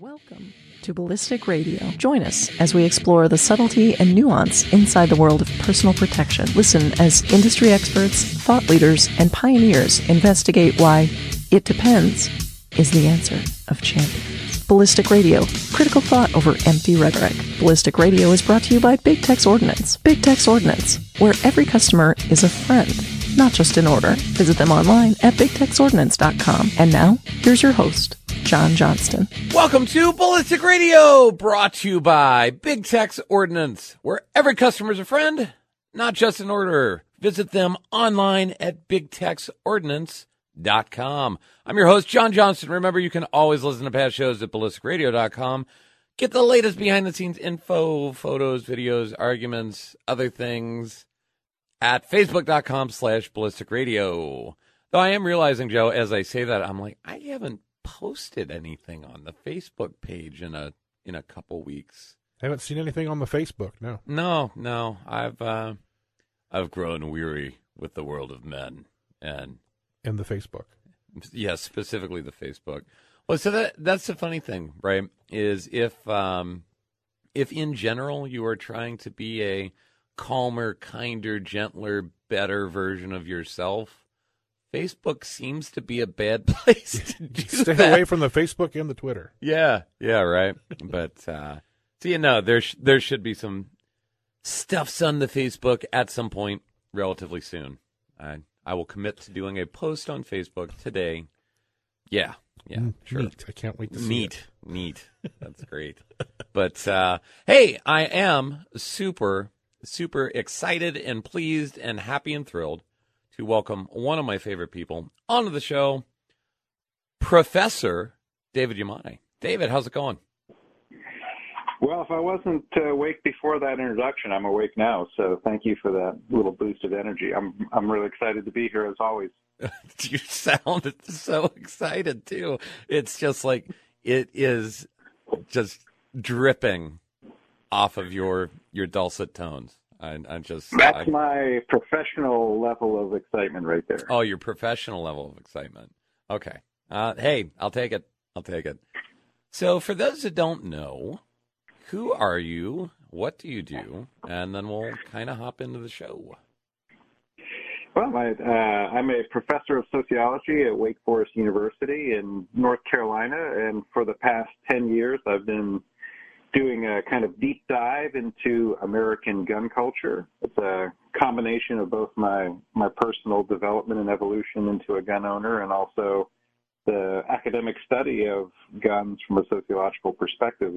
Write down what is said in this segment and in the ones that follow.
Welcome to Ballistic Radio. Join us as we explore the subtlety and nuance inside the world of personal protection. Listen as industry experts, thought leaders, and pioneers investigate why it depends is the answer of champions. Ballistic Radio, critical thought over empty rhetoric. Ballistic Radio is brought to you by Big Tex Ordnance. Big Tex Ordnance, where every customer is a friend, not just an order. Visit them online at bigtexordnance.com. And now, here's your host, John Johnston. Welcome to Ballistic Radio, brought to you by Big Tex Ordnance, where every customer is a friend, not just an order. Visit them online at bigtexordnance.com. I'm your host, John Johnston. Remember, you can always listen to past shows at ballisticradio.com. Get the latest behind the scenes info, photos, videos, arguments, other things at facebook.com slash ballistic radio. Though I am realizing, Joe, as I say that, I'm like, I haven't posted anything on the Facebook page in a in a couple weeks. I haven't seen anything on the Facebook. No. No, no. I've uh, I've grown weary with the world of men and in the Facebook. yes, yeah, specifically the Facebook. Well, so that that's the funny thing, right? Is if um, if in general you are trying to be a calmer, kinder, gentler, better version of yourself, Facebook seems to be a bad place to do Stay that. away from the Facebook and the Twitter. Yeah, yeah, right. but uh, so you know, there sh- there should be some stuffs on the Facebook at some point relatively soon. I I will commit to doing a post on Facebook today. Yeah, yeah, Mm, sure. Neat. I can't wait to see Neat, neat. That's great. but uh, hey, I am super, super excited and pleased and happy and thrilled to welcome one of my favorite people onto the show, Professor David Yamane. David, how's it going? Well, if I wasn't uh, awake before that introduction, I'm awake now. So thank you for that little boost of energy. I'm I'm really excited to be here as always. you sound so excited too. It's just like it is just dripping off of your your dulcet tones. I, I just That's I, my professional level of excitement right there. oh, your professional level of excitement. Okay. Uh, hey, I'll take it. I'll take it. So, for those that don't know, who are you? What do you do? And then we'll kind of hop into the show. Well, I, uh, I'm a professor of sociology at Wake Forest University in North Carolina, and for the past 10 years, I've been doing a kind of deep dive into American gun culture. It's a combination of both my, my personal development and evolution into a gun owner and also the academic study of guns from a sociological perspective.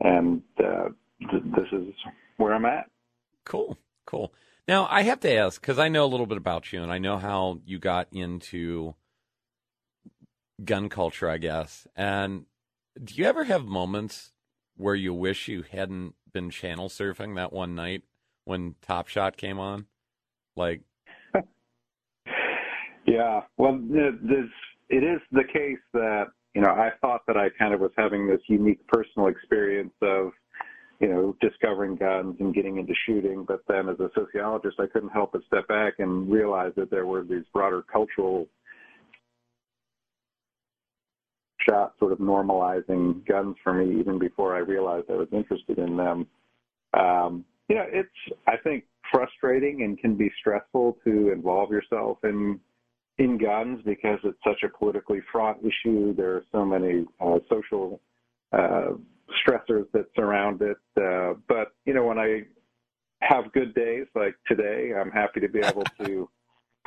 And uh, th- this is where I'm at. Cool, cool. Now I have to ask because I know a little bit about you, and I know how you got into gun culture, I guess. And do you ever have moments where you wish you hadn't been channel surfing that one night when Top Shot came on? Like, Yeah, well, this it is the case that you know I thought that I kind of was having this unique personal experience of you know discovering guns and getting into shooting, but then as a sociologist, I couldn't help but step back and realize that there were these broader cultural shots sort of normalizing guns for me even before I realized I was interested in them. Um, you know, it's I think frustrating and can be stressful to involve yourself in in guns because it's such a politically fraught issue. There are so many uh, social uh, stressors that surround it. Uh, but you know, when I have good days like today, I'm happy to be able to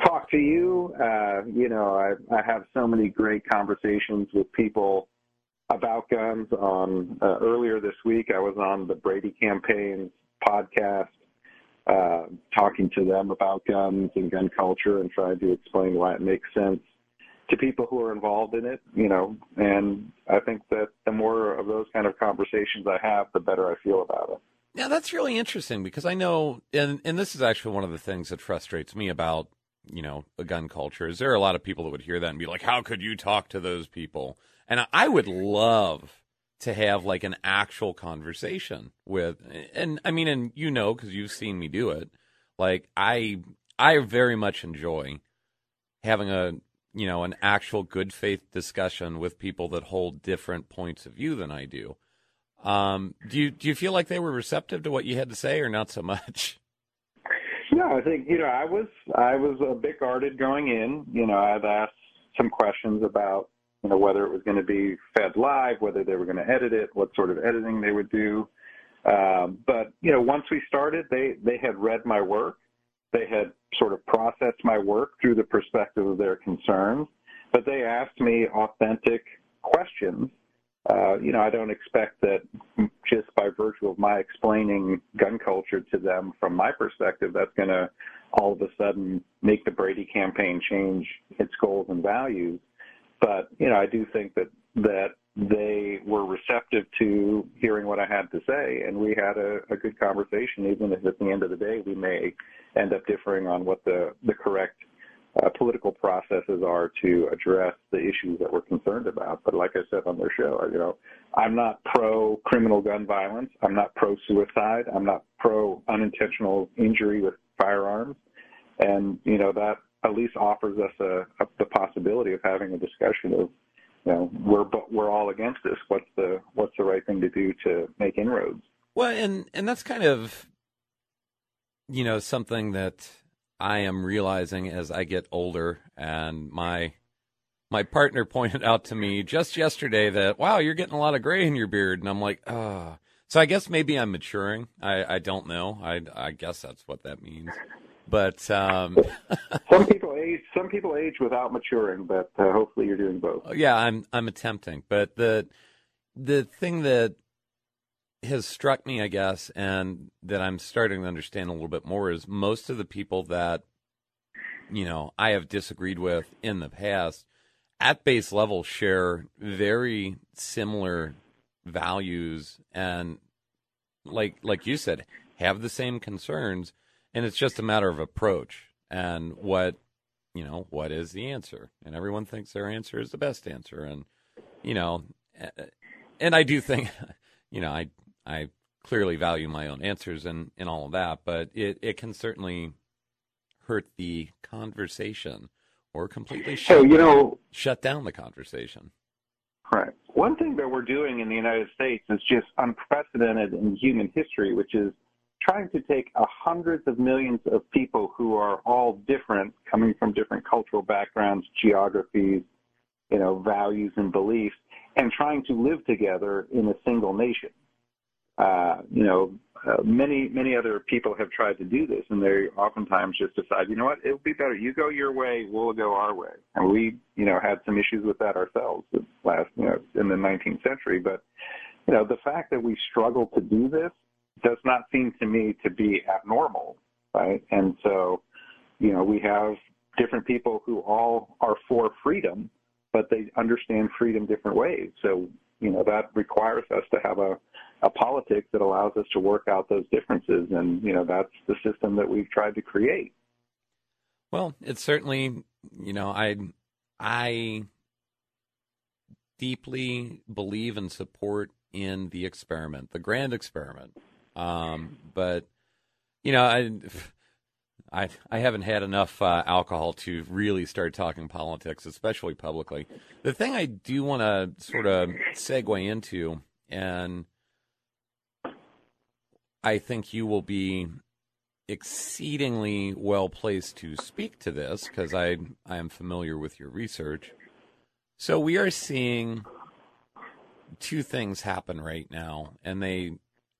talk to you. Uh, you know, I, I have so many great conversations with people about guns. On uh, earlier this week, I was on the Brady Campaign's podcast uh, talking to them about guns and gun culture and trying to explain why it makes sense to people who are involved in it, you know, and I think that the more of those kind of conversations I have, the better I feel about it. yeah, that's really interesting because I know, and and this is actually one of the things that frustrates me about you know a gun culture is there are a lot of people that would hear that and be like, how could you talk to those people? And I would love to have like an actual conversation with and I mean and you know cuz you've seen me do it like I I very much enjoy having a you know, an actual good faith discussion with people that hold different points of view than I do. Um, do you do you feel like they were receptive to what you had to say, or not so much? Yeah, I think you know I was I was a bit guarded going in. You know, I've asked some questions about you know whether it was going to be fed live, whether they were going to edit it, what sort of editing they would do. Um, but you know, once we started, they they had read my work, they had sort of processed my work through the perspective of their concerns, but they asked me authentic questions uh, you know, I don't expect that just by virtue of my explaining gun culture to them from my perspective, that's going to all of a sudden make the Brady campaign change its goals and values. But you know, I do think that that they were receptive to hearing what I had to say, and we had a, a good conversation. Even if at the end of the day we may end up differing on what the the correct uh, political processes are to address the issues that we're concerned about. But like I said on their show, you know, I'm not pro criminal gun violence. I'm not pro suicide. I'm not pro unintentional injury with firearms. And you know that at least offers us a, a the possibility of having a discussion of, you know, we're we're all against this. What's the what's the right thing to do to make inroads? Well, and and that's kind of, you know, something that I am realizing as I get older, and my my partner pointed out to me just yesterday that wow, you're getting a lot of gray in your beard, and I'm like, ah. Oh. So I guess maybe I'm maturing. I, I don't know. I I guess that's what that means. But um, some people age. Some people age without maturing, but uh, hopefully you're doing both. Yeah, I'm I'm attempting. But the the thing that has struck me, I guess, and that I'm starting to understand a little bit more is most of the people that, you know, I have disagreed with in the past at base level share very similar values and like like you said have the same concerns and it's just a matter of approach and what you know what is the answer? And everyone thinks their answer is the best answer and you know and I do think you know I I clearly value my own answers and, and all of that, but it, it can certainly hurt the conversation or completely shut, so, you know, shut down the conversation. Right. One thing that we're doing in the United States is just unprecedented in human history, which is trying to take a hundreds of millions of people who are all different, coming from different cultural backgrounds, geographies, you know, values and beliefs, and trying to live together in a single nation. Uh, you know, uh, many many other people have tried to do this, and they oftentimes just decide, you know what, it would be better you go your way, we'll go our way. And we, you know, had some issues with that ourselves last, you know, in the 19th century. But you know, the fact that we struggle to do this does not seem to me to be abnormal, right? And so, you know, we have different people who all are for freedom, but they understand freedom different ways. So, you know, that requires us to have a a politics that allows us to work out those differences. And, you know, that's the system that we've tried to create. Well, it's certainly, you know, I, I deeply believe and support in the experiment, the grand experiment. Um, but, you know, I, I, I haven't had enough uh, alcohol to really start talking politics, especially publicly. The thing I do want to sort of segue into, and I think you will be exceedingly well placed to speak to this because I I am familiar with your research. So we are seeing two things happen right now, and they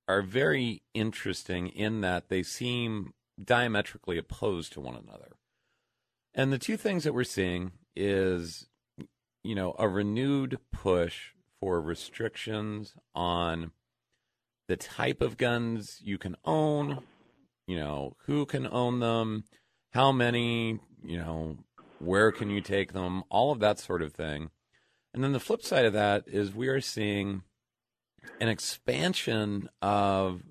are very interesting in that they seem diametrically opposed to one another. And the two things that we're seeing is, you know, a renewed push for restrictions on the type of guns you can own, you know, who can own them, how many, you know, where can you take them, all of that sort of thing. And then the flip side of that is we are seeing an expansion of,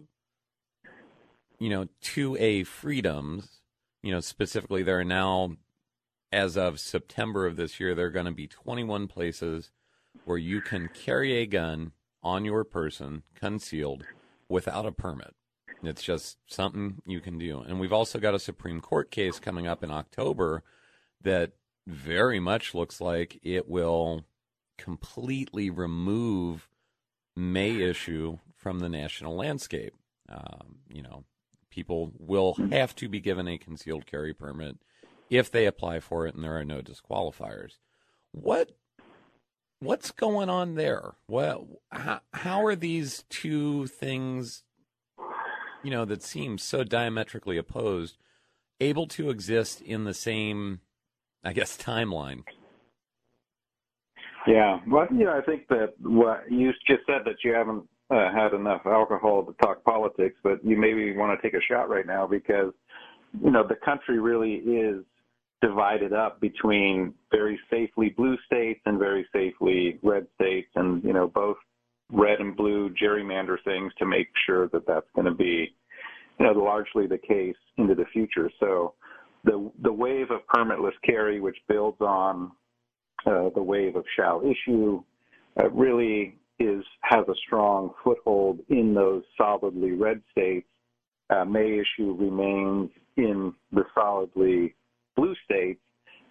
you know, 2A freedoms. You know, specifically, there are now, as of September of this year, there are going to be 21 places where you can carry a gun on your person, concealed, without a permit. It's just something you can do. And we've also got a Supreme Court case coming up in October that very much looks like it will completely remove May issue from the national landscape. Um, you know, people will have to be given a concealed carry permit if they apply for it, and there are no disqualifiers. What what's going on there? Well, how, how are these two things, you know, that seem so diametrically opposed, able to exist in the same, I guess, timeline? Yeah, well, you know, I think that what you just said that you haven't uh, had enough alcohol to talk politics, but you maybe want to take a shot right now because, you know, the country really is divided up between very safely blue states and very safely red states, and you know, both red and blue gerrymander things to make sure that that's going to be, you know, largely the case into the future. So, the the wave of permitless carry, which builds on uh, the wave of shall issue, uh, really is has a strong foothold in those solidly red states. Uh, may issue remains in the solidly blue states,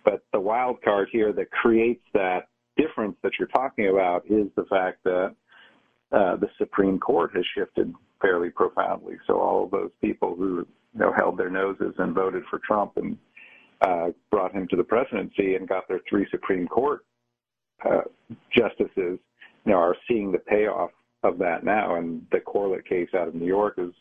but the wild card here that creates that difference that you're talking about is the fact that uh, the Supreme Court has shifted fairly profoundly. So all of those people who you know held their noses and voted for Trump and uh, brought him to the presidency and got their three Supreme Court uh, justices you know, are seeing the payoff of that now. And the Corlett case out of New York is,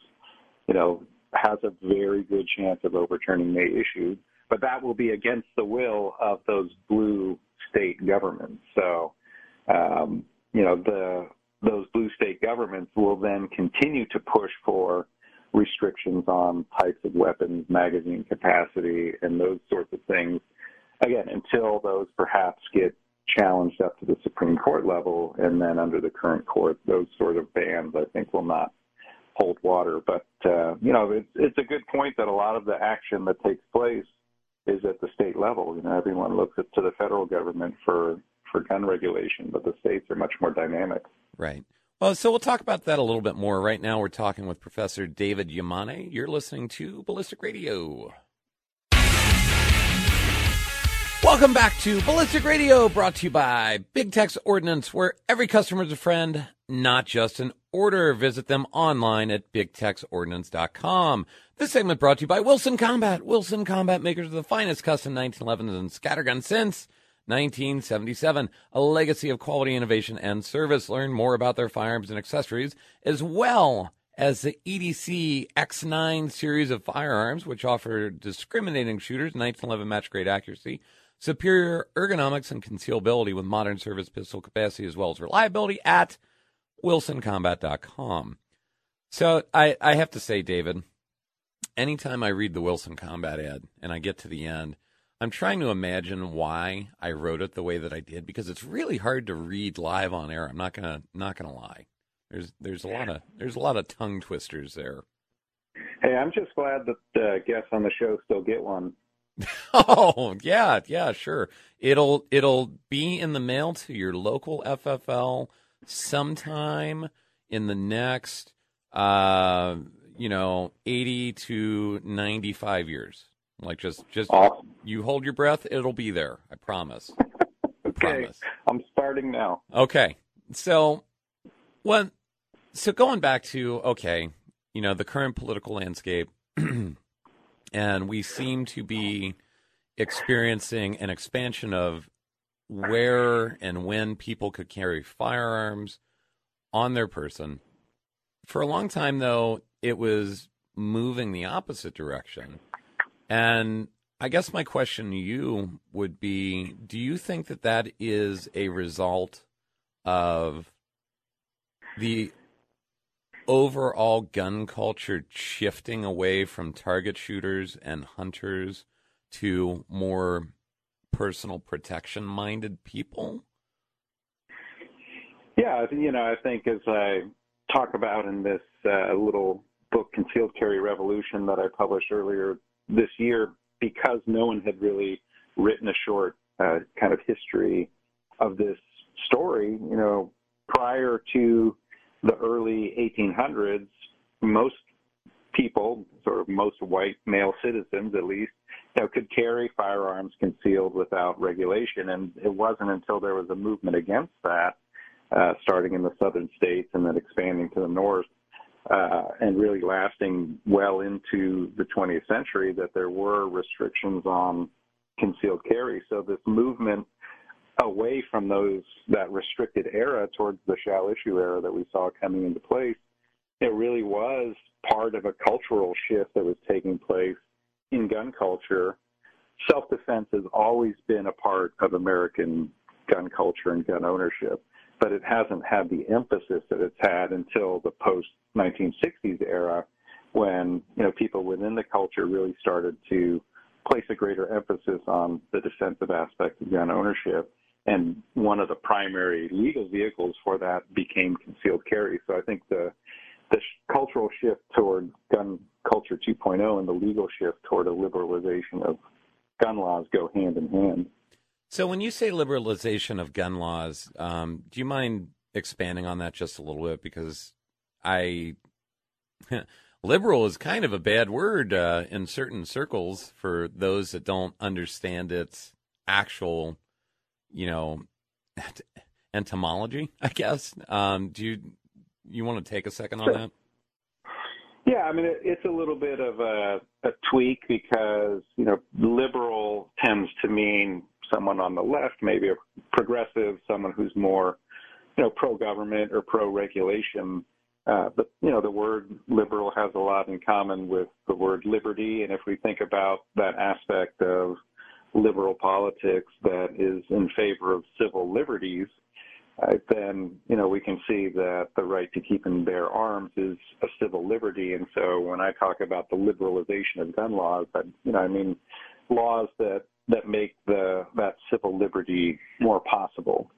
you know, has a very good chance of overturning May issue, but that will be against the will of those blue state governments. So, um, you know, the those blue state governments will then continue to push for restrictions on types of weapons, magazine capacity, and those sorts of things. Again, until those perhaps get challenged up to the Supreme Court level, and then under the current court, those sort of bans I think will not hold water. But uh, you know, it's it's a good point that a lot of the action that takes place is at the state level. You know, everyone looks up to the federal government for for gun regulation, but the states are much more dynamic. Right. Well, so we'll talk about that a little bit more. Right now, we're talking with Professor David Yamane. You're listening to Ballistic Radio. Welcome back to Ballistic Radio, brought to you by Big Tex Ordnance, where every customer is a friend, not just an order. Visit them online at bigtexordnance.com. This segment brought to you by Wilson Combat. Wilson Combat makers of the finest custom 1911s and scatterguns since 1977. A legacy of quality, innovation, and service. Learn more about their firearms and accessories, as well as the EDC X9 series of firearms, which offer discriminating shooters, 1911 match grade accuracy, superior ergonomics and concealability with modern service pistol capacity as well as reliability at wilsoncombat.com. So I, I have to say, David, anytime I read the Wilson Combat ad and I get to the end, I'm trying to imagine why I wrote it the way that I did because it's really hard to read live on air. I'm not gonna not gonna lie. There's there's a lot of there's a lot of tongue twisters there. Hey, I'm just glad that the guests on the show still get one oh yeah, yeah, sure. It'll it'll be in the mail to your local FFL sometime in the next, uh, you know, eighty to ninety five years. Like just just awesome. you hold your breath, it'll be there. I promise. okay, promise. I'm starting now. Okay, so when so going back to okay, you know, the current political landscape. and we seem to be experiencing an expansion of where and when people could carry firearms on their person. For a long time, though, it was moving the opposite direction. And I guess my question to you would be do you think that that is a result of the overall gun culture shifting away from target shooters and hunters to more personal protection minded people? Yeah, you know, I think as I talk about in this uh, little book, Concealed Carry Revolution, that I published earlier this year, because no one had really written a short uh, kind of history of this story, you know, prior to the early 1800s, most people, sort of most white male citizens at least, you know, could carry firearms concealed without regulation. And it wasn't until there was a movement against that, uh, starting in the southern states and then expanding to the north, uh, and really lasting well into the 20th century, that there were restrictions on concealed carry. So this movement away from those that restricted era towards the shall issue era that we saw coming into place, it really was part of a cultural shift that was taking place in gun culture. Self defense has always been a part of American gun culture and gun ownership, but it hasn't had the emphasis that it's had until the post 1960s era when you know people within the culture really started to place a greater emphasis on the defensive aspect of gun ownership and one of the primary legal vehicles for that became concealed carry. So I think the the cultural shift toward gun culture 2.0 and the legal shift toward a liberalization of gun laws go hand in hand. So when you say liberalization of gun laws, um, do you mind expanding on that just a little bit? Because I liberal is kind of a bad word uh, in certain circles for those that don't understand its actual you know, entomology, I guess. Um, do you you want to take a second on that? Yeah, I mean it's a little bit of a, a tweak because you know liberal tends to mean someone on the left, maybe a progressive, someone who's more you know pro-government or pro-regulation. Uh, but you know the word liberal has a lot in common with the word liberty, and if we think about that aspect of liberal politics that is in favor of civil liberties, uh, then you know we can see that the right to keep and bear arms is a civil liberty. And so when I talk about the liberalization of gun laws, I, you know I mean laws that that make the that civil liberty more possible.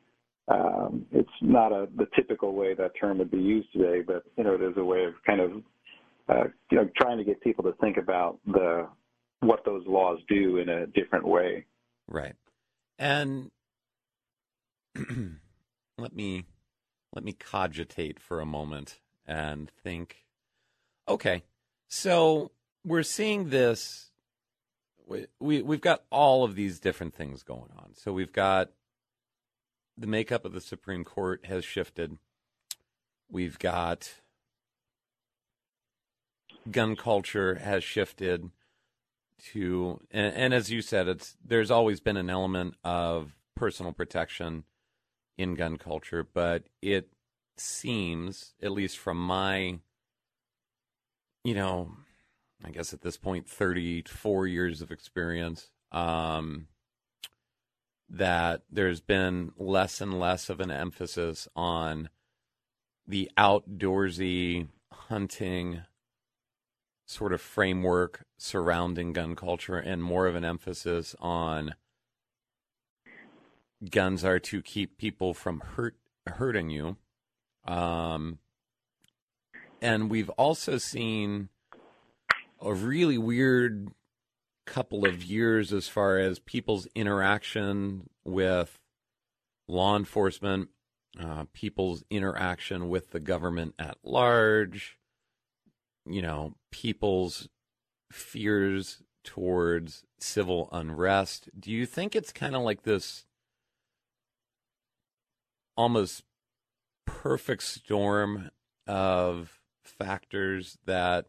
Um, it's not a the typical way that term would be used today, but you know it is a way of kind of uh, you know trying to get people to think about the what those laws do in a different way. Right. And let me let me cogitate for a moment and think okay. So we're seeing this we, we we've got all of these different things going on. So we've got the makeup of the Supreme Court has shifted. We've got gun culture has shifted to and, and, as you said it's there's always been an element of personal protection in gun culture but it seems at least from my you know i guess at this point 34 years of experience um, that there's been less and less of an emphasis on the outdoorsy hunting sort of framework surrounding gun culture and more of an emphasis on guns are to keep people from hurt hurting you. Um, and we've also seen a really weird couple of years as far as people's interaction with law enforcement, uh, people's interaction with the government at large, you know, people's fears towards civil unrest. Do you think it's kind of like this almost perfect storm of factors that,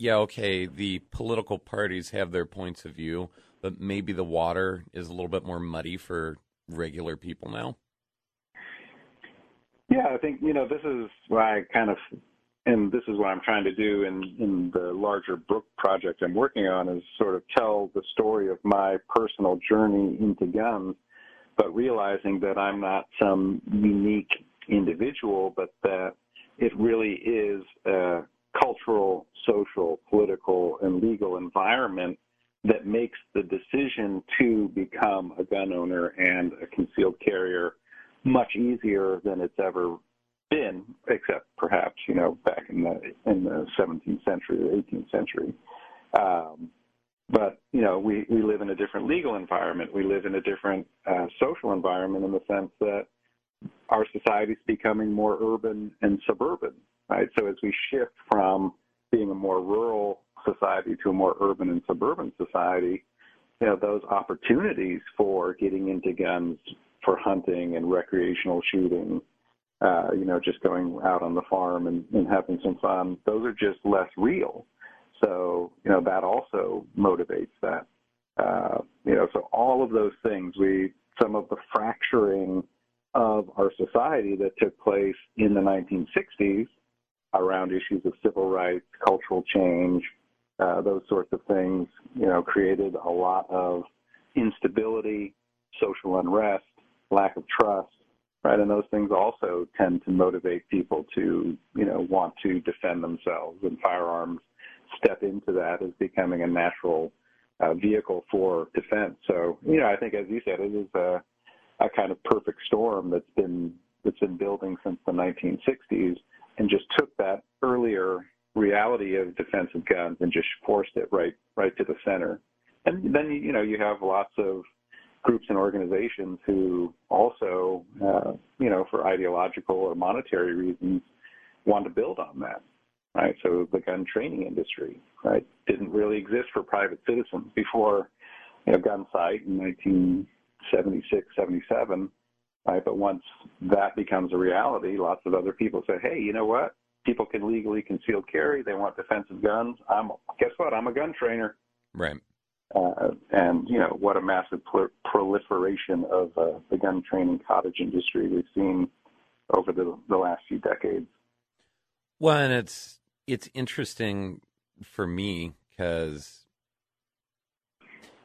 yeah, okay, the political parties have their points of view, but maybe the water is a little bit more muddy for regular people now? Yeah, I think, you know, this is why I kind of and this is what I'm trying to do in, in the larger book project I'm working on is sort of tell the story of my personal journey into guns, but realizing that I'm not some unique individual, but that it really is a cultural, social, political, and legal environment that makes the decision to become a gun owner and a concealed carrier much easier than it's ever been, except perhaps you know back in the in the 17th century or 18th century. Um, but you know, we we live in a different legal environment. We live in a different uh, social environment in the sense that our society is becoming more urban and suburban, right? So as we shift from being a more rural society to a more urban and suburban society, you know, those opportunities for getting into guns for hunting and recreational shooting, uh, you know, just going out on the farm and, and having some fun, those are just less real. So, you know, that also motivates that. Uh, you know, so all of those things, we, some of the fracturing of our society that took place in the 1960s around issues of civil rights, cultural change, uh, those sorts of things, you know, created a lot of instability, social unrest, lack of trust, right? And those things also tend to motivate people to, you know, want to defend themselves, and firearms step into that as becoming a natural uh, vehicle for defense. So, you know, I think, as you said, it is a, a kind of perfect storm that's been that's been building since the 1960s, and just took that earlier reality of defensive guns and just forced it right right to the center. And then you know you have lots of groups and organizations who also, uh, you know, for ideological or monetary reasons, want to build on that. Right. So the gun training industry, right, didn't really exist for private citizens before, you know, Gunsite in 1976, 77. Right. But once that becomes a reality, lots of other people say, hey, you know what? People can legally concealed carry. They want defensive guns. I'm guess what? I'm a gun trainer. Right. Uh, and you know what a massive proliferation of uh, the gun training cottage industry we've seen over the, the last few decades. Well, and it's it's interesting for me because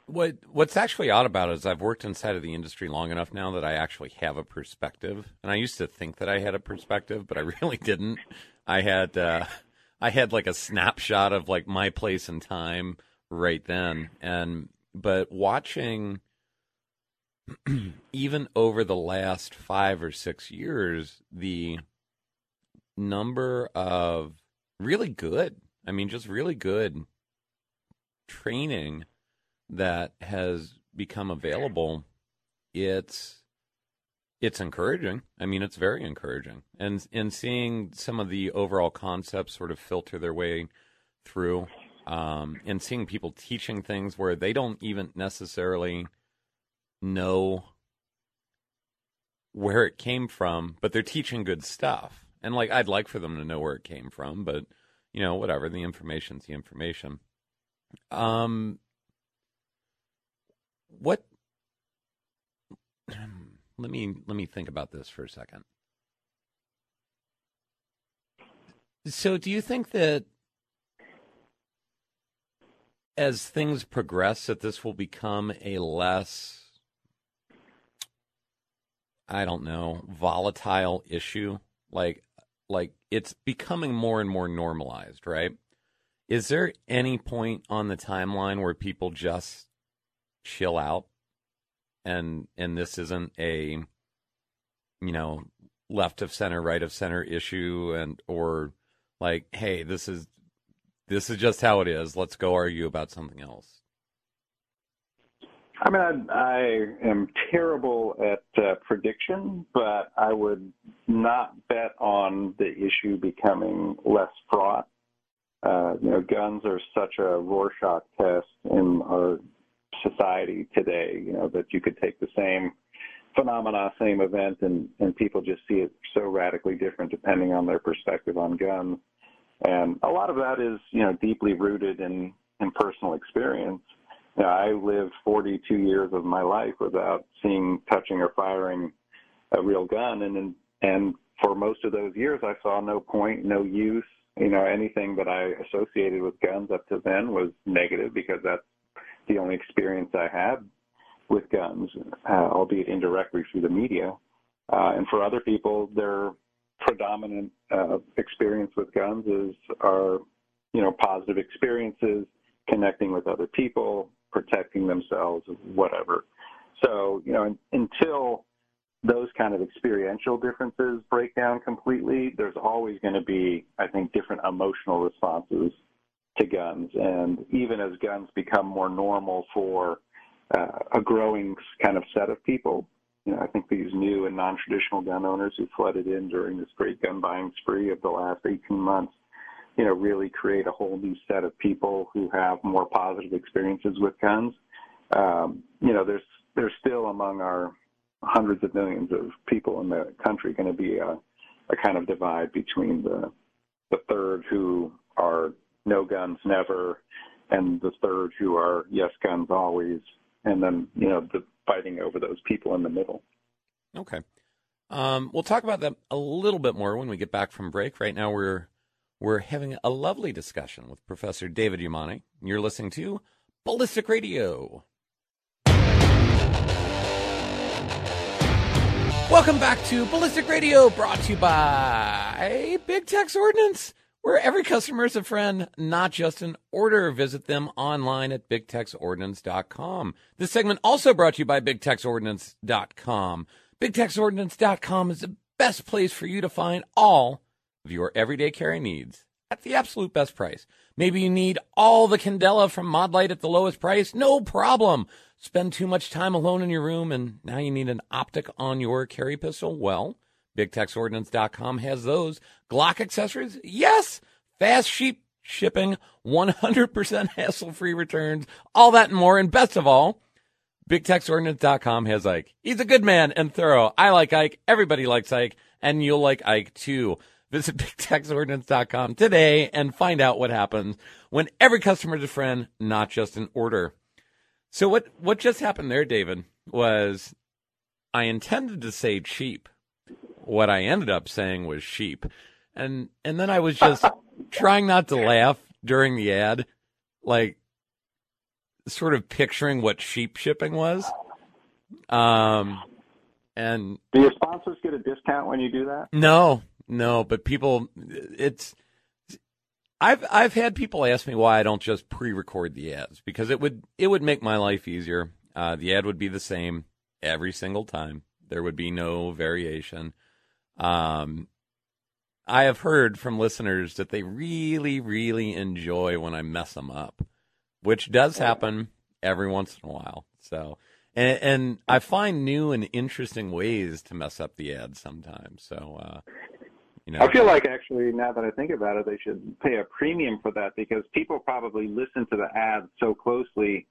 what what's actually odd about it is I've worked inside of the industry long enough now that I actually have a perspective, and I used to think that I had a perspective, but I really didn't. I had uh, I had like a snapshot of like my place and time right then. And but watching even over the last five or six years, the number of really good, I mean, just really good training that has become available, it's it's encouraging. I mean, it's very encouraging, and and seeing some of the overall concepts sort of filter their way through um, and seeing people teaching things where they don't even necessarily know where it came from, but they're teaching good stuff. And like, I'd like for them to know where it came from, but you know, whatever. The information's the information. Um, what? Let me let me think about this for a second. So, do you think that as things progress that this will become a less I don't know, volatile issue. Like like it's becoming more and more normalized, right? Is there any point on the timeline where people just chill out and and this isn't a you know, left of center, right of center issue and or like, hey, this is this is just how it is. Let's go argue about something else. I mean, I, I am terrible at uh, prediction, but I would not bet on the issue becoming less fraught. Uh, you know, guns are such a Rorschach test in our society today. You know that you could take the same phenomena, same event, and and people just see it so radically different depending on their perspective on guns. And a lot of that is, you know, deeply rooted in, in personal experience. You know, I lived 42 years of my life without seeing, touching, or firing a real gun, and and for most of those years, I saw no point, no use. You know, anything that I associated with guns up to then was negative because that's the only experience I had with guns, uh, albeit indirectly through the media. Uh, and for other people, they're predominant uh, experience with guns is our, you know, positive experiences, connecting with other people, protecting themselves, whatever. So, you know, until those kind of experiential differences break down completely, there's always going to be, I think, different emotional responses to guns. And even as guns become more normal for uh, a growing kind of set of people, you know, I think these new and non-traditional gun owners who flooded in during this great gun buying spree of the last 18 months, you know, really create a whole new set of people who have more positive experiences with guns. Um, you know, there's there's still among our hundreds of millions of people in the country going to be a, a kind of divide between the the third who are no guns never, and the third who are yes guns always, and then you know the fighting over those people in the middle. Okay. Um, we'll talk about that a little bit more when we get back from break. Right now, we're we're having a lovely discussion with Professor David Yamane. You're listening to Ballistic Radio. Welcome back to Ballistic Radio, brought to you by Big Tex Ordnance, where every customer is a friend, not just an order. Visit them online at bigtexordnance.com. This segment also brought to you by bigtexordnance.com. Bigtexordnance.com is the best place for you to find all of your everyday carry needs at the absolute best price. Maybe you need all the Candela from Modlite at the lowest price. No problem. Spend too much time alone in your room and now you need an optic on your carry pistol? Well, BigTexOrdnance.com has those. Glock accessories? Yes. Fast sheep shipping, 100% hassle free returns, all that and more. And best of all, BigTexOrdnance.com has Ike. He's a good man and thorough. I like Ike. Everybody likes Ike. And you'll like Ike too. Visit BigTexOrdnance.com today and find out what happens when every customer is a friend, not just an order. So what, what just happened there, David, was I intended to say cheap. What I ended up saying was sheep. And, and then I was just trying not to laugh during the ad. Like, sort of picturing what sheep shipping was. Um, and Do your sponsors get a discount when you do that? no, no, but people, it's. I've I've had people ask me why I don't just pre-record the ads because it would it would make my life easier. Uh, the ad would be the same every single time. There would be no variation. Um, I have heard from listeners that they really really enjoy when I mess them up which does happen every once in a while. So, and, and I find new and interesting ways to mess up the ads sometimes. So, uh, you know, I feel like actually now that I think about it, they should pay a premium for that because people probably listen to the ads so closely,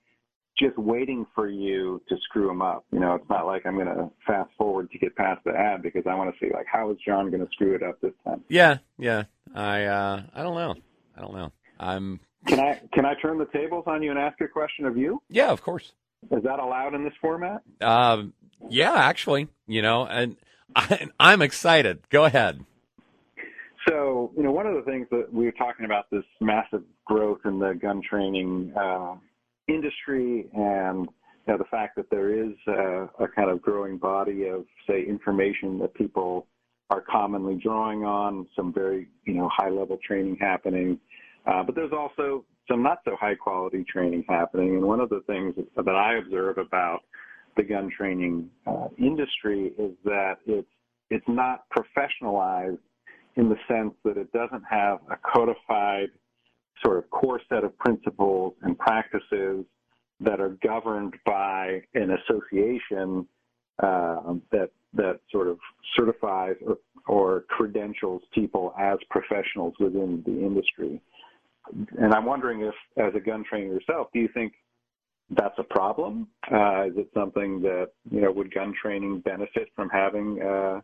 just waiting for you to screw them up. You know, it's not like I'm going to fast forward to get past the ad because I want to see like how is John going to screw it up this time. yeah, yeah. I uh, I don't know. I don't know. I'm Can I can I turn the tables on you and ask a question of you? yeah, of course. Is that allowed in this format? Um, yeah, actually, you know, and I, I'm excited. Go ahead. So, you know, one of the things that we were talking about this massive growth in the gun training uh, industry and you know, the fact that there is a, a kind of growing body of, say, information that people are commonly drawing on, some very, you know, high level training happening. Uh, but there's also some not so high quality training happening. And one of the things that I observe about the gun training uh, industry is that it's it's not professionalized in the sense that it doesn't have a codified sort of core set of principles and practices that are governed by an association uh, that that sort of certifies or, or credentials people as professionals within the industry. And I'm wondering if, as a gun trainer yourself, do you think that's a problem? Uh, is it something that you know would gun training benefit from having uh,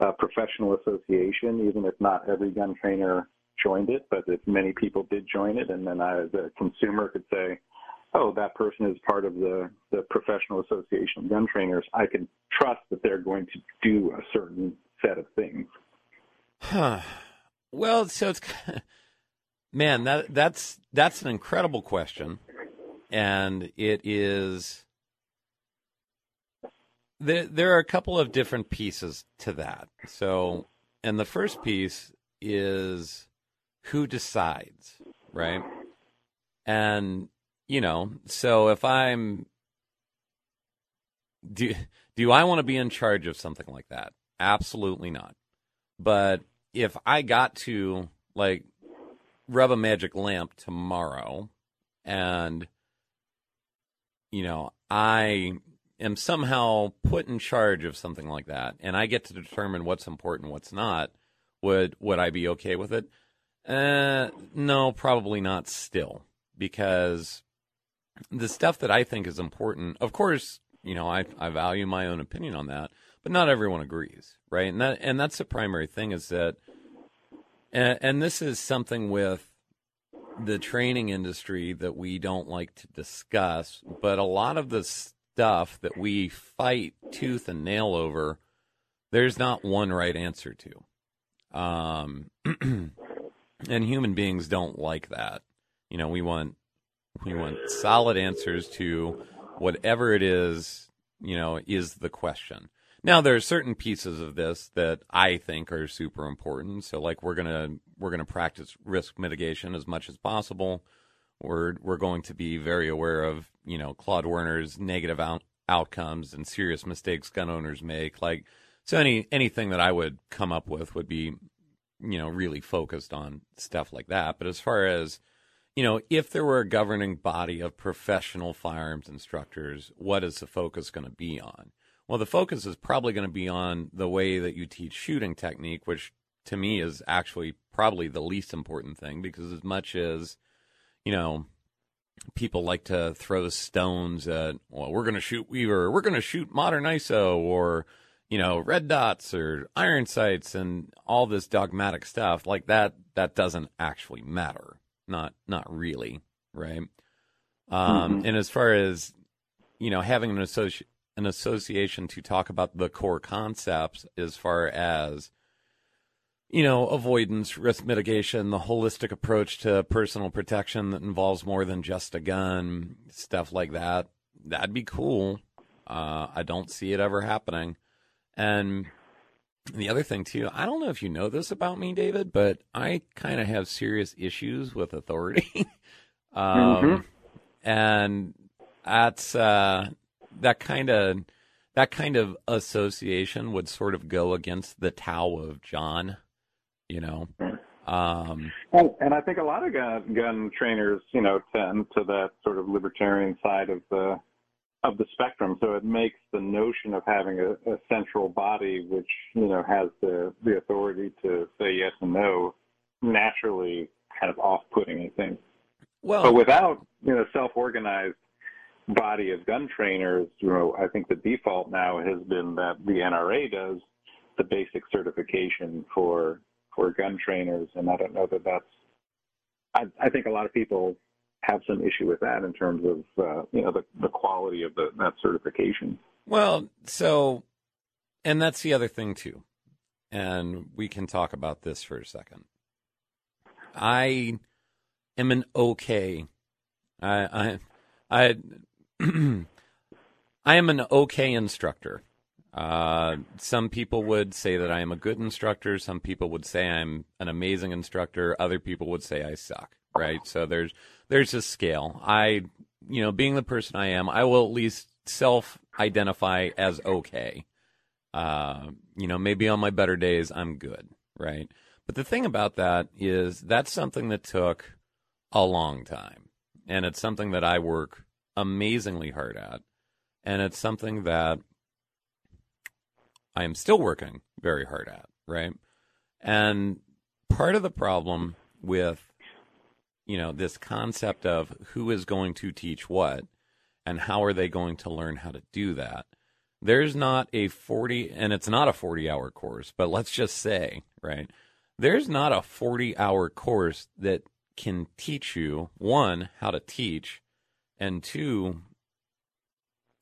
a professional association, even if not every gun trainer joined it, but if many people did join it, and then I, as a consumer, could say, "Oh, that person is part of the the professional association of gun trainers. I can trust that they're going to do a certain set of things." Huh. Well, so it's man that that's that's an incredible question, and it is. There, there are a couple of different pieces to that. So, and the first piece is who decides, right? And you know, so if I'm do do I want to be in charge of something like that? Absolutely not. But if I got to like rub a magic lamp tomorrow and you know, I am somehow put in charge of something like that and I get to determine what's important, what's not, would would I be okay with it? Uh, no, probably not still, because the stuff that I think is important, of course, you know, I, I value my own opinion on that, but not everyone agrees, right? And that and that's the primary thing is that, and, and this is something with the training industry that we don't like to discuss, but a lot of the stuff that we fight tooth and nail over, there's not one right answer to. Um, and human beings don't like that. You know, we want we want solid answers to whatever it is, you know, is the question. Now there are certain pieces of this that I think are super important. So like we're gonna we're gonna practice risk mitigation as much as possible. We're we're going to be very aware of you know Claude Werner's negative out- outcomes and serious mistakes gun owners make. Like so any anything that I would come up with would be you know really focused on stuff like that. But as far as you know, if there were a governing body of professional firearms instructors, what is the focus going to be on? Well, the focus is probably going to be on the way that you teach shooting technique, which to me is actually probably the least important thing because as much as, you know, people like to throw stones at, well, we're going to shoot Weaver, we're going to shoot modern ISO or, you know, red dots or iron sights and all this dogmatic stuff like that, that doesn't actually matter. Not, not really. Right. Um, Mhm. and as far as, you know, having an associ- an association to talk about the core concepts as far as you know avoidance risk mitigation the holistic approach to personal protection that involves more than just a gun stuff like that that'd be cool uh, i don't see it ever happening and the other thing too i don't know if you know this about me david but i kind of have serious issues with authority um, Mhm. and that's uh, that kind of that kind of association would sort of go against the Tao of John, you know. Um, And, and I think a lot of gun, gun trainers, you know, tend to that sort of libertarian side of the of the spectrum. So it makes the notion of having a, a central body, which you know has the the authority to say yes and no, naturally kind of off-putting. I think. well, But without you know self-organized body of gun trainers, you know, I think the default now has been that the NRA does the basic certification for for gun trainers, and I don't know that that's. I, I think a lot of people have some issue with that in terms of uh, you know the the quality of the, that certification. well, so, and that's the other thing too, and we can talk about this for a second. I am an okay. I I I I am an okay instructor. Uh, some people would say that I am a good instructor. Some people would say I'm an amazing instructor. Other people would say I suck. Right. So there's there's a scale. I, you know, being the person I am, I will at least self-identify as okay. Uh, you know, maybe on my better days I'm good. Right. But the thing about that is that's something that took a long time, and it's something that I work amazingly hard at, and it's something that I am still working very hard at, right? And part of the problem with you know this concept of who is going to teach what and how are they going to learn how to do that. There's not a 40 and it's not a 40 hour course but let's just say right there's not a 40 hour course that can teach you one how to teach and two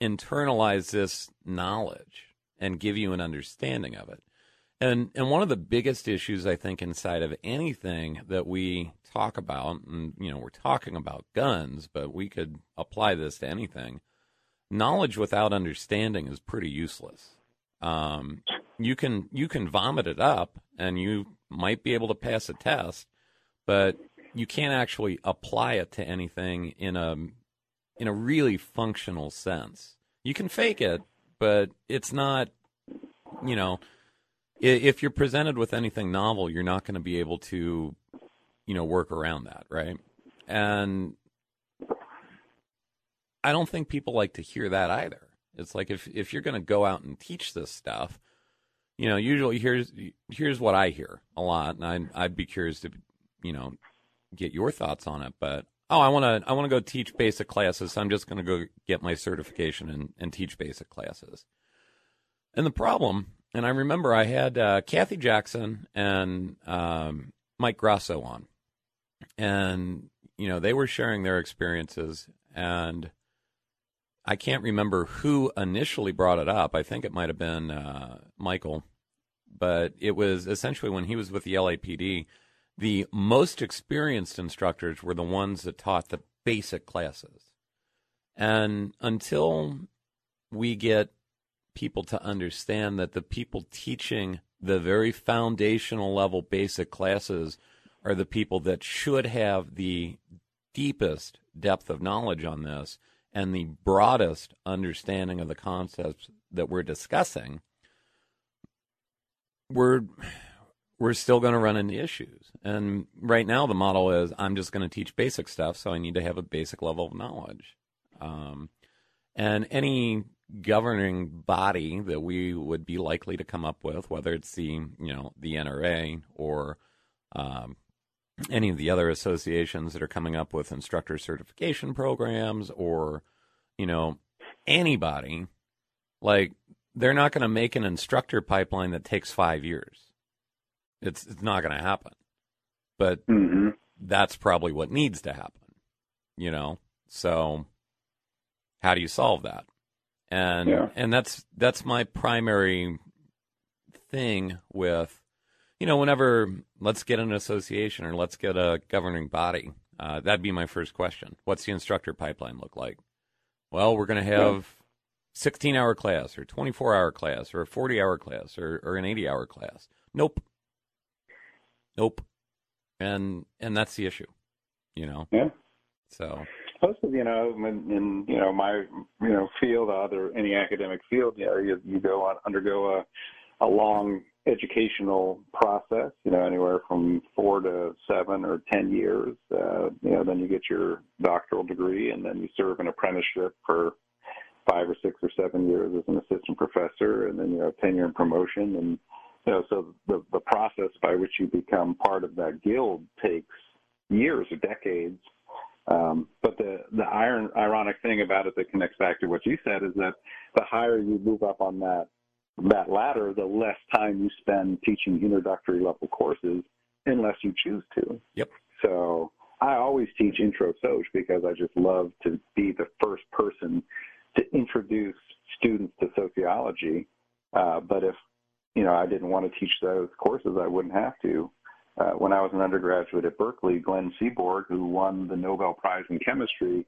internalize this knowledge and give you an understanding of it and and one of the biggest issues I think inside of anything that we talk about, and you know, we're talking about guns, but we could apply this to anything. Knowledge without understanding is pretty useless. Um, you can you can vomit it up, and you might be able to pass a test, but you can't actually apply it to anything in a in a really functional sense. You can fake it, but it's not, you know if you're presented with anything novel, you're not going to be able to, you know, work around that, right? And I don't think people like to hear that either. It's like if if you're going to go out and teach this stuff, you know, usually here's here's what I hear a lot, and I I'd be curious to you know, get your thoughts on it. But oh, I want to I want to go teach basic classes. So I'm just going to go get my certification and, and teach basic classes. And the problem, and I remember I had uh, Kathy Jackson and um, Mike Grasso on, and you know they were sharing their experiences, and I can't remember who initially brought it up. I think it might have been uh, Michael, but it was essentially when he was with the LAPD. The most experienced instructors were the ones that taught the basic classes. And until we get people to understand that the people teaching the very foundational level basic classes are the people that should have the deepest depth of knowledge on this and the broadest understanding of the concepts that we're discussing, we're we're still going to run into issues. And right now, the model is I'm just going to teach basic stuff, so I need to have a basic level of knowledge. Um, and any governing body that we would be likely to come up with, whether it's the you know the NRA or um, any of the other associations that are coming up with instructor certification programs, or you know anybody, like they're not going to make an instructor pipeline that takes five years. It's it's not going to happen. But hmm that's probably what needs to happen. You know, so how do you solve that? And Yeah. and that's that's my primary thing with, you know, whenever let's get an association or let's get a governing body. Uh, that'd be my first question. What's the instructor pipeline look like? Well, we're going to have 16 hour class or 24 hour class or a 40 hour class or, or an 80 hour class. Nope. Nope. And and that's the issue, you know. Yeah. So Most of you know, in, in you know my you know field, other any academic field, you know, you, you go on undergo a a long educational process. You know, anywhere from four to seven or ten years. Uh, you know, then you get your doctoral degree, and then you serve an apprenticeship for five or six or seven years as an assistant professor, and then you have tenure and promotion, and you know, so the the process by which you become part of that guild takes years or decades. Um, but the the iron, ironic thing about it that connects back to what you said is that the higher you move up on that that ladder, the less time you spend teaching introductory level courses, unless you choose to. Yep. So I always teach intro Soch because I just love to be the first person to introduce students to sociology. Uh, but if you know I didn't want to teach those courses, I wouldn't have to. Uh, when I was an undergraduate at Berkeley, Glenn Seaborg, who won the Nobel Prize in Chemistry,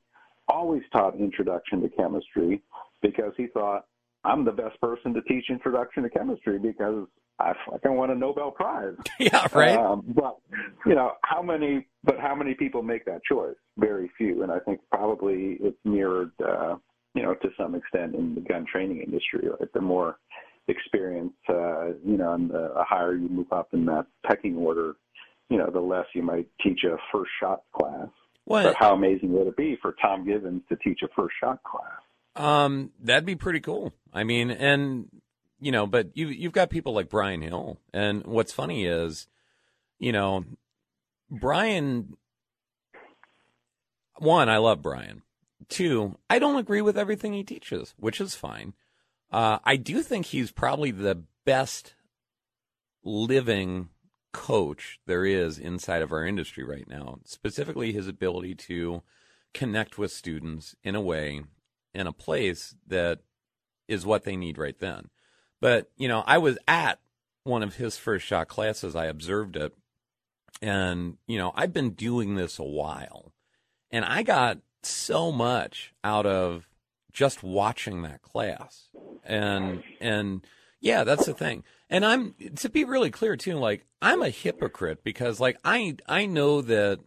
always taught Introduction to Chemistry because he thought I'm the best person to teach Introduction to Chemistry because I fucking won a Nobel Prize. yeah, right. Um, but you know how many? But how many people make that choice? Very few, and I think probably it's mirrored, uh, you know, to some extent in the gun training industry. Like the more experience, uh, you know, and the higher you move up in that pecking order, you know, the less you might teach a first shot class. What? But how amazing would it be for Tom Givens to teach a first shot class? Um, that'd be pretty cool. I mean, and you know, but you you've got people like Brian Hill, and what's funny is, you know, Brian. One, I love Brian. Two, I don't agree with everything he teaches, which is fine. Uh, I do think he's probably the best living coach there is inside of our industry right now. Specifically, his ability to connect with students in a way, in a place that is what they need right then. But, you know, I was at one of his first shot classes, I observed it. And, you know, I've been doing this a while. And I got so much out of just watching that class. And, and, yeah, that's the thing. And I'm to be really clear too, like I'm a hypocrite because like I I know that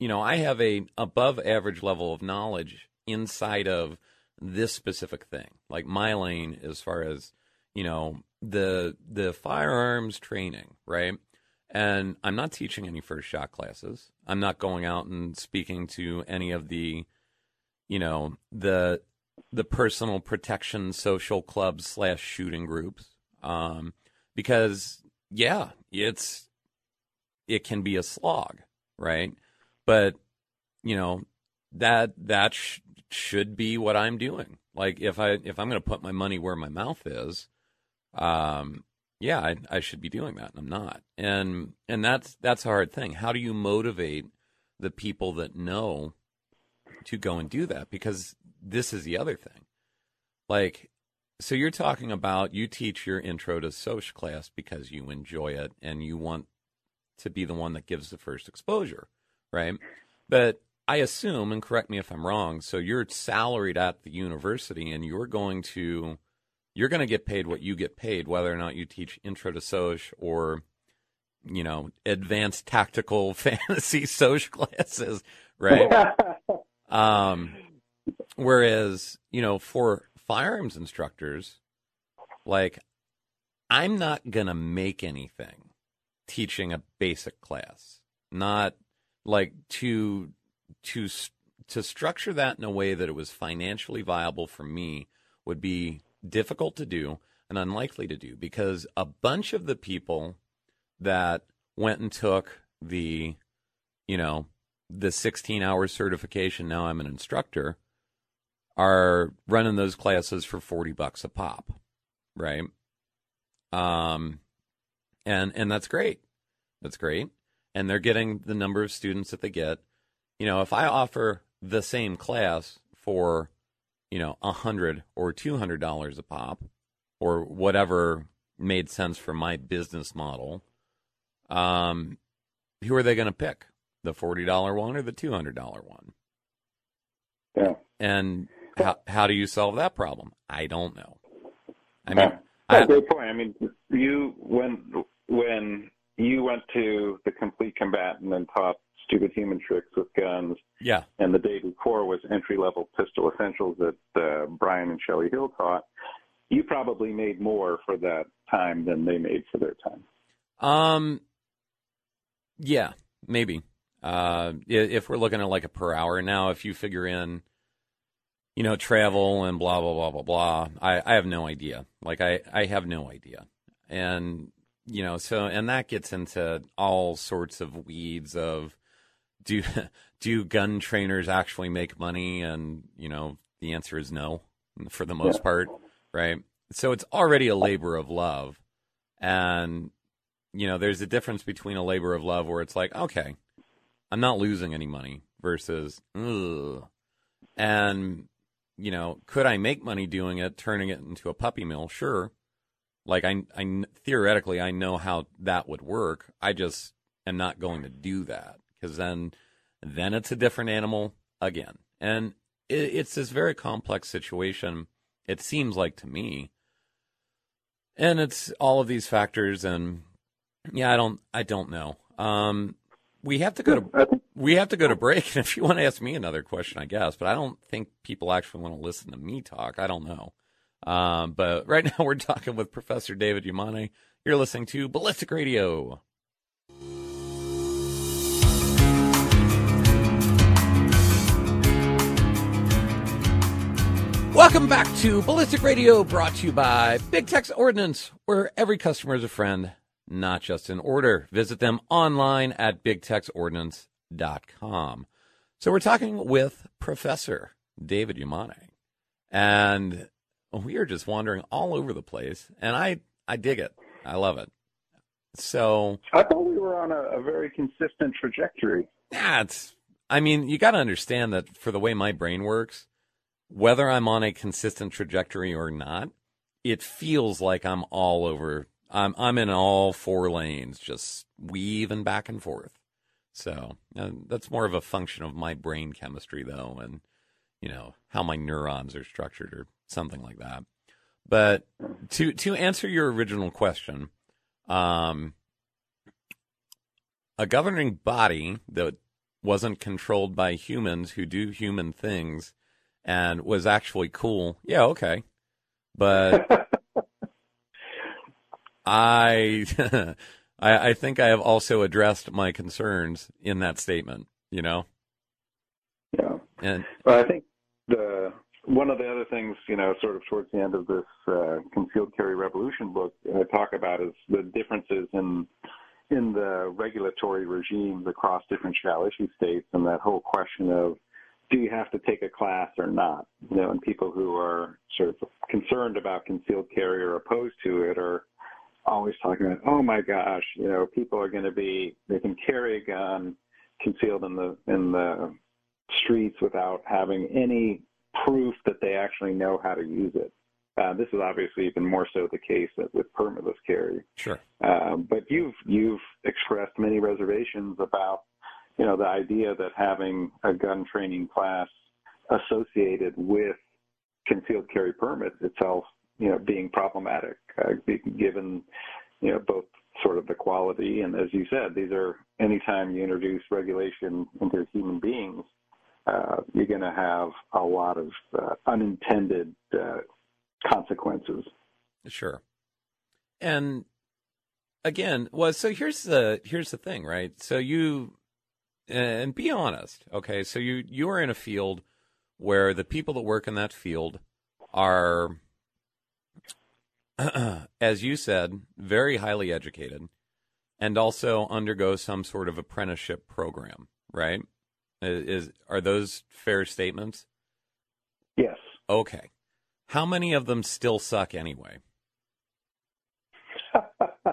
you know, I have a above average level of knowledge inside of this specific thing. Like my lane as far as, you know, the the firearms training, right? And I'm not teaching any first shot classes. I'm not going out and speaking to any of the you know, the the personal protection social clubs slash shooting groups um, because yeah, it's it can be a slog, right? But you know that that sh- should be what I'm doing. Like if I if I'm going to put my money where my mouth is, um, yeah, I, I should be doing that, and I'm not. And and that's that's a hard thing. How do you motivate the people that know to go and do that? Because this is the other thing. Like, so you're talking about you teach your intro to social class because you enjoy it and you want to be the one that gives the first exposure, right? But I assume, and correct me if I'm wrong, so you're salaried at the university and you're going to you're going to get paid what you get paid, whether or not you teach intro to Soch or, you know, advanced tactical fantasy Soch classes, right? um, whereas, you know, for firearms instructors, like, I'm not going to make anything teaching a basic class, not like to, to, to structure that in a way that it was financially viable for me would be difficult to do and unlikely to do because a bunch of the people that went and took the, you know, the 16 hour certification, now I'm an instructor, are running those classes for 40 bucks a pop, right? Um, and, and that's great. That's great. And they're getting the number of students that they get. You know, if I offer the same class for you know, a hundred or two hundred dollars a pop, or whatever made sense for my business model, um, who are they going to pick? The forty dollar one or the two hundred dollar one? Yeah. And how how do you solve that problem? I don't know. I mean, yeah. great point. I mean, you when when you went to the complete combatant and taught stupid human tricks with guns. Yeah. And the day before was entry level pistol essentials that uh, Brian and Shelley Hill taught. You probably made more for that time than they made for their time. Um. Yeah, maybe. Uh, if we're looking at like a per hour now, if you figure in, you know, travel and blah blah blah blah blah, I I have no idea. Like I I have no idea, and you know, so and that gets into all sorts of weeds of do do gun trainers actually make money? And you know, the answer is no, for the most yeah. part, right? So it's already a labor of love, and you know, there's a difference between a labor of love where it's like, okay, I'm not losing any money versus, ugh. and you know, could I make money doing it, turning it into a puppy mill? Sure. Like I, I theoretically, I know how that would work. I just am not going to do that because then then it's a different animal again. And it, it's this very complex situation. It seems like to me, and it's all of these factors. And yeah, I don't, I don't know. Um, we have to go to we have to go to break. And if you want to ask me another question, I guess, but I don't think people actually want to listen to me talk. I don't know. Um, but right now we're talking with Professor David Yamane. You're listening to Ballistic Radio. Welcome back to Ballistic Radio, brought to you by Big Tex Ordnance, where every customer is a friend, not just an order. Visit them online at bigtexordnance.com. So we're talking with Professor David Yamane, and we are just wandering all over the place, and I, I dig it. I love it. So I thought we were on a, a very consistent trajectory. Yeah, it's. I mean, you got to understand that for the way my brain works, whether I'm on a consistent trajectory or not, it feels like I'm all over. I'm I'm in all four lanes, just weaving back and forth. So uh, that's more of a function of my brain chemistry, though, and you know how my neurons are structured, or something like that. But to to answer your original question, um, a governing body that wasn't controlled by humans who do human things and was actually cool. Yeah, okay. But I, I I think I have also addressed my concerns in that statement, you know. Yeah. And well, I think the one of the other things, you know, sort of towards the end of this uh, concealed carry revolution book, I talk about is the differences in in the regulatory regimes across different shall issue states and that whole question of do you have to take a class or not? You know, and people who are sort of concerned about concealed carry or opposed to it are always talking about, oh my gosh, you know, people are going to be they can carry a gun concealed in the in the streets without having any proof that they actually know how to use it. Uh, this is obviously even more so the case with permitless carry. Sure. Um, but you've you've expressed many reservations about you know the idea that having a gun training class associated with concealed carry permits itself you know being problematic uh, given you know both sort of the quality and as you said these are anytime you introduce regulation into human beings uh, you're going to have a lot of uh, unintended uh, consequences. Sure. And again, well, so here's the here's the thing, right? So you and be honest, okay? So you you are in a field where the people that work in that field are, as you said, very highly educated, and also undergo some sort of apprenticeship program, right? Is are those fair statements? Yes. Okay. How many of them still suck anyway? uh,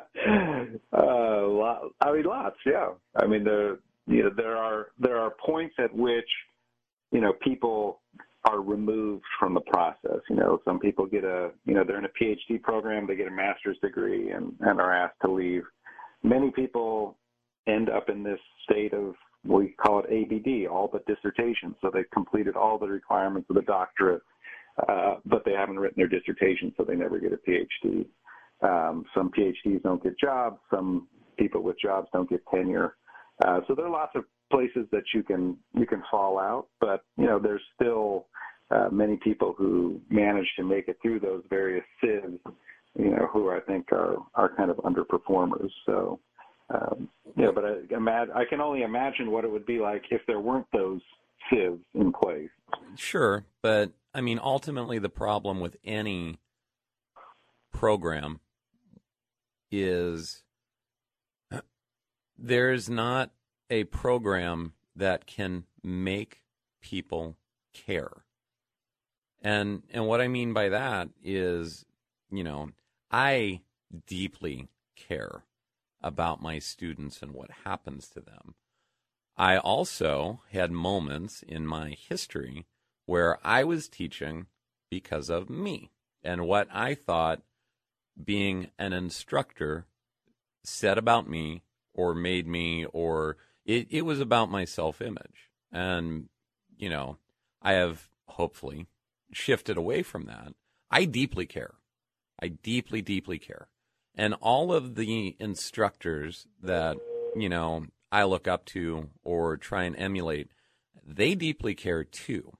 I mean, lots. Yeah. I mean, the you know there are there are points at which you know people removed from the process. You know, some people get a you know they're in a PhD program, they get a master's degree, and and are asked to leave. Many people end up in this state of we call it ABD, all but dissertation. So they've completed all the requirements of the doctorate, uh, but they haven't written their dissertation, so they never get a PhD. Um, some PhDs don't get jobs. Some people with jobs don't get tenure. Uh, so there are lots of places that you can you can fall out, but you know there's still uh, many people who manage to make it through those various sieves, you know, who I think are are kind of underperformers. So um, yeah, but I, I can only imagine what it would be like if there weren't those sieves in place. Sure, but I mean, ultimately, the problem with any program is there's not a program that can make people care. And and what I mean by that is, you know, I deeply care about my students and what happens to them. I also had moments in my history where I was teaching because of me and what I thought being an instructor said about me or made me or it, it was about my self image. And, you know, I have hopefully shifted away from that. I deeply care. I deeply, deeply care. And all of the instructors that, you know, I look up to or try and emulate, they deeply care too.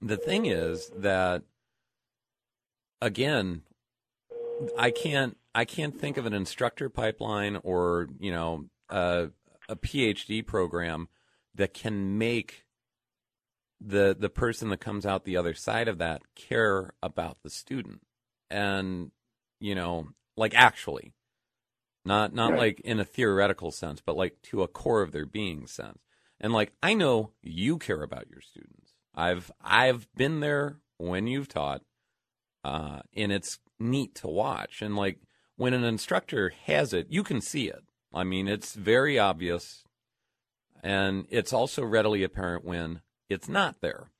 The thing is that again, I can't I can't think of an instructor pipeline or, you know, a, a PhD program that can make the the person that comes out the other side of that care about the student. And you know, like actually, not not right. like in a theoretical sense, but like to a core of their being sense. And like I know you care about your students. I've I've been there when you've taught, uh, and it's neat to watch. And like when an instructor has it, you can see it. I mean, it's very obvious, and it's also readily apparent when it's not there.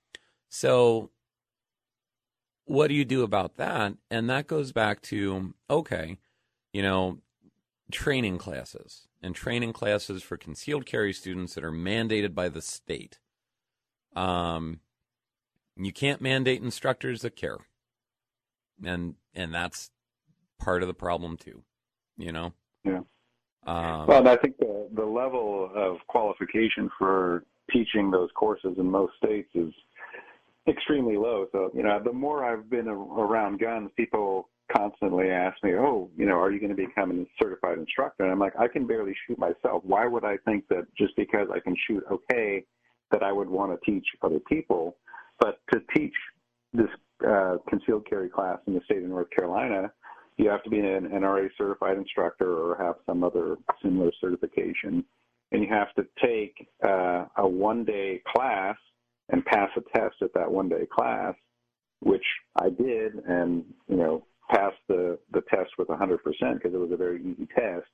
So what do you do about that? And that goes back to okay, you know, training classes and training classes for concealed carry students that are mandated by the state. Um, you can't mandate instructors that care, and and that's part of the problem too. You know. Yeah. Um, well, I think the the level of qualification for teaching those courses in most states is extremely low. So, you know, the more I've been around guns, people constantly ask me, "Oh, you know, are you going to become a certified instructor?" And I'm like, "I can barely shoot myself. Why would I think that just because I can shoot okay, that I would want to teach other people?" But to teach this uh, concealed carry class in the state of North Carolina, you have to be an NRA certified instructor or have some other similar certification, and you have to take uh, a one day class and pass a test at that one day class, which I did, and you know passed the the test with 100% because it was a very easy test,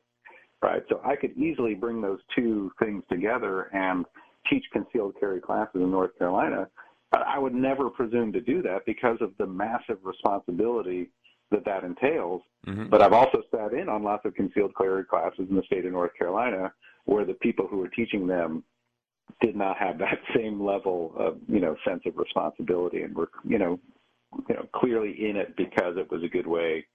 right? So I could easily bring those two things together and teach concealed carry classes in North Carolina. But I would never presume to do that because of the massive responsibility that that entails. Mm-hmm. But I've also sat in on lots of concealed carry classes in the state of North Carolina where the people who were teaching them did not have that same level of you know sense of responsibility and were you know you know clearly in it because it was a good way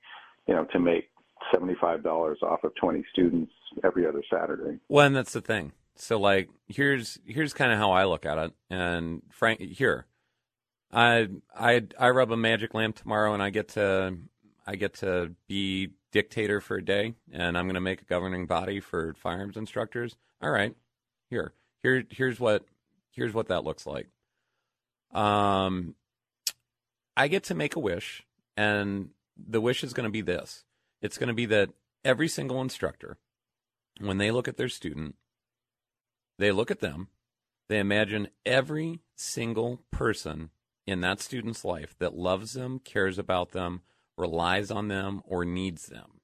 you know to make seventy five dollars off of twenty students every other Saturday. Well, and that's the thing. So like here's here's kind of how I look at it. And Frank here. I I I rub a magic lamp tomorrow and I get to I get to be dictator for a day and I'm going to make a governing body for firearms instructors. All right. Here. Here here's what here's what that looks like. Um I get to make a wish and the wish is going to be this. It's going to be that every single instructor when they look at their student they look at them, they imagine every single person in that student's life that loves them, cares about them, relies on them, or needs them.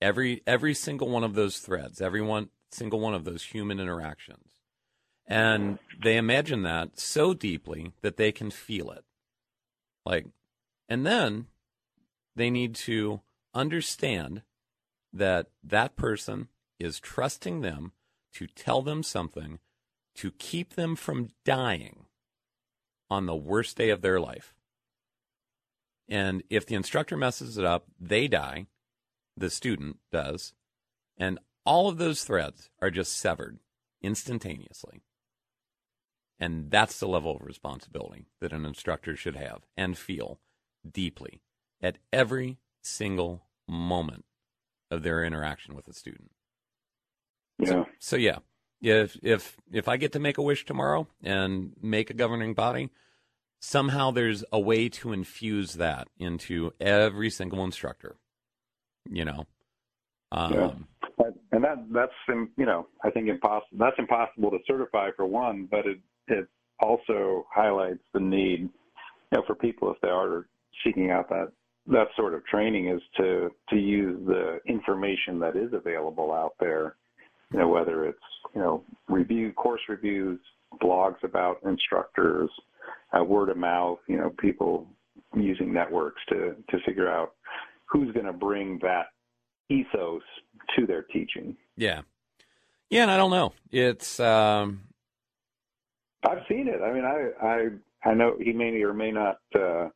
Every every single one of those threads, every one single one of those human interactions. And they imagine that so deeply that they can feel it. Like and then they need to understand that that person is trusting them to tell them something to keep them from dying on the worst day of their life. And if the instructor messes it up, they die, the student does, and all of those threads are just severed instantaneously. And that's the level of responsibility that an instructor should have and feel deeply at every single moment of their interaction with a student. Yeah. So, so yeah, if if if I get to make a wish tomorrow and make a governing body, somehow there's a way to infuse that into every single instructor. You know. Um, yeah. And that that's you know I think impossible. That's impossible to certify for one, but it it also highlights the need, you know, for people if they are seeking out that that sort of training is to to use the information that is available out there you know, whether it's, you know, review, course reviews, blogs about instructors, uh, word of mouth, you know, people using networks to, to figure out who's going to bring that ethos to their teaching. Yeah. Yeah. And I don't know. It's, um, I've seen it. I mean, I, I, I know he may or may not, uh,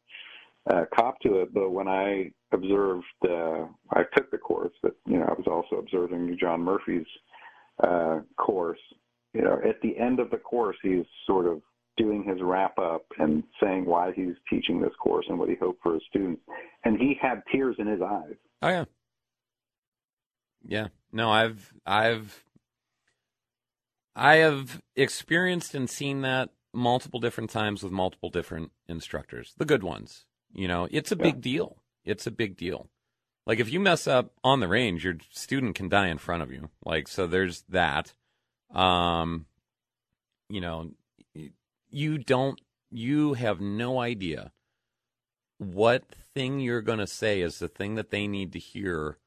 uh, cop to it, but when I observed, uh, I took the course, but you know, I was also observing John Murphy's uh, course, you know, at the end of the course, he's sort of doing his wrap up and saying why he's teaching this course and what he hoped for his students. And he had tears in his eyes. Oh yeah. Yeah. No, I've I've I have experienced and seen that multiple different times with multiple different instructors. The good ones. You know, it's a Yeah. big deal. It's a big deal. Like if you mess up on the range, your student can die in front of you. Like so there's that. Um you know, you don't you have no idea what thing you're going to say is the thing that they need to hear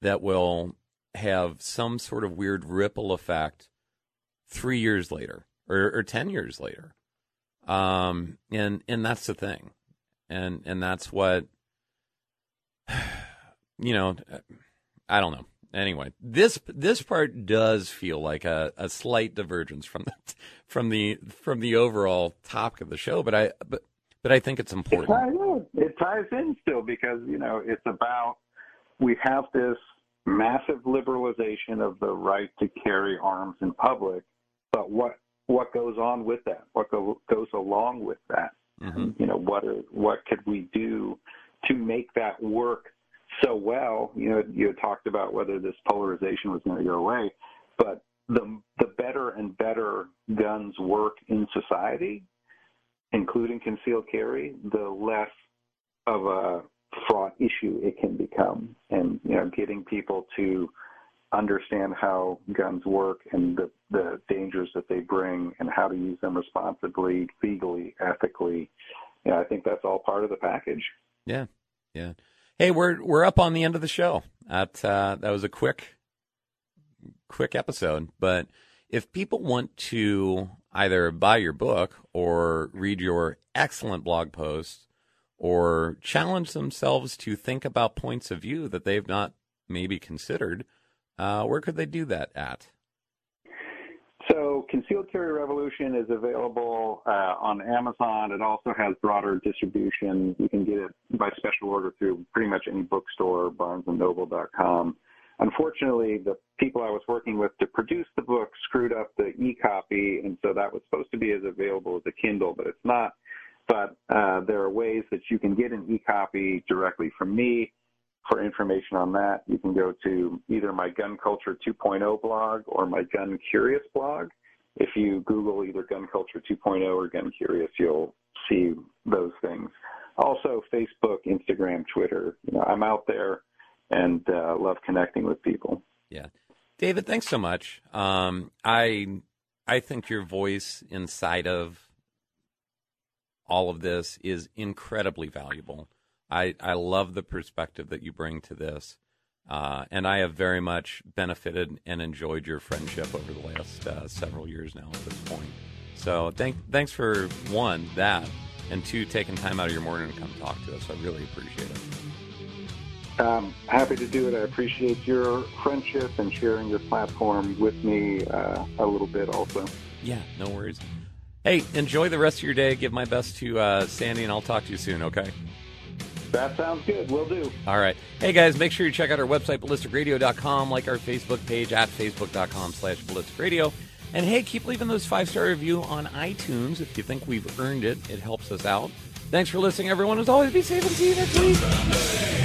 that will have some sort of weird ripple effect 3 years later or, or 10 years later. Um and and that's the thing. And and that's what you know, I don't know. Anyway, this this part does feel like a, a slight divergence from the from the from the overall topic of the show, but I but but I think it's It important. ties in. It ties in still because you know it's about we have this massive liberalization of the right to carry arms in public, but what what goes on with that? What go, goes along with that? Mhm. You know what are, what could we do to make that work so well? You know, you talked about whether this polarization was going to go away, but the the better and better guns work in society, including concealed carry, the less of a fraught issue it can become, and you know, getting people to understand how guns work and the, the dangers that they bring and how to use them responsibly, legally, ethically. Yeah, I think that's all part of the package. Yeah, yeah. Hey, we're we're up on the end of the show. That uh, that was a quick quick episode, but if people want to either buy your book or read your excellent blog posts or challenge themselves to think about points of view that they've not maybe considered, uh, where could they do that at? Concealed Carry Revolution is available uh, on Amazon. It also has broader distribution. You can get it by special order through pretty much any bookstore, barnesandnoble.com. Unfortunately, the people I was working with to produce the book screwed up the e-copy, and so that was supposed to be as available as a Kindle, but it's not. But uh, there are ways that you can get an e-copy directly from me. For information on that, you can go to either my Gun Culture 2.0 blog or my Gun Curious blog. If you Google either Gun Culture 2.0 or Gun Curious, you'll see those things. Also, Facebook, Instagram, Twitter. You know, I'm out there and uh, love connecting with people. Yeah, David, thanks so much. Um, I I think your voice inside of all of this is incredibly valuable. I, I love the perspective that you bring to this. Uh, and I have very much benefited and enjoyed your friendship over the last uh, several years now at this point. So thank, thanks for one, that, and two, taking time out of your morning to come talk to us. I really appreciate it. I'm happy to do it. I appreciate your friendship and sharing your platform with me uh, a little bit also. Yeah, no worries. Hey, enjoy the rest of your day. Give my best to uh, Sandy, and I'll talk to you soon, okay? That sounds good. We'll do. All right. Hey, guys, make sure you check out our website, ballisticradio.com, like our Facebook page at facebook.com slash ballisticradio. And hey, keep leaving those five-star review on iTunes if you think we've earned it. It helps us out. Thanks for listening, everyone. As always, be safe and see you next week.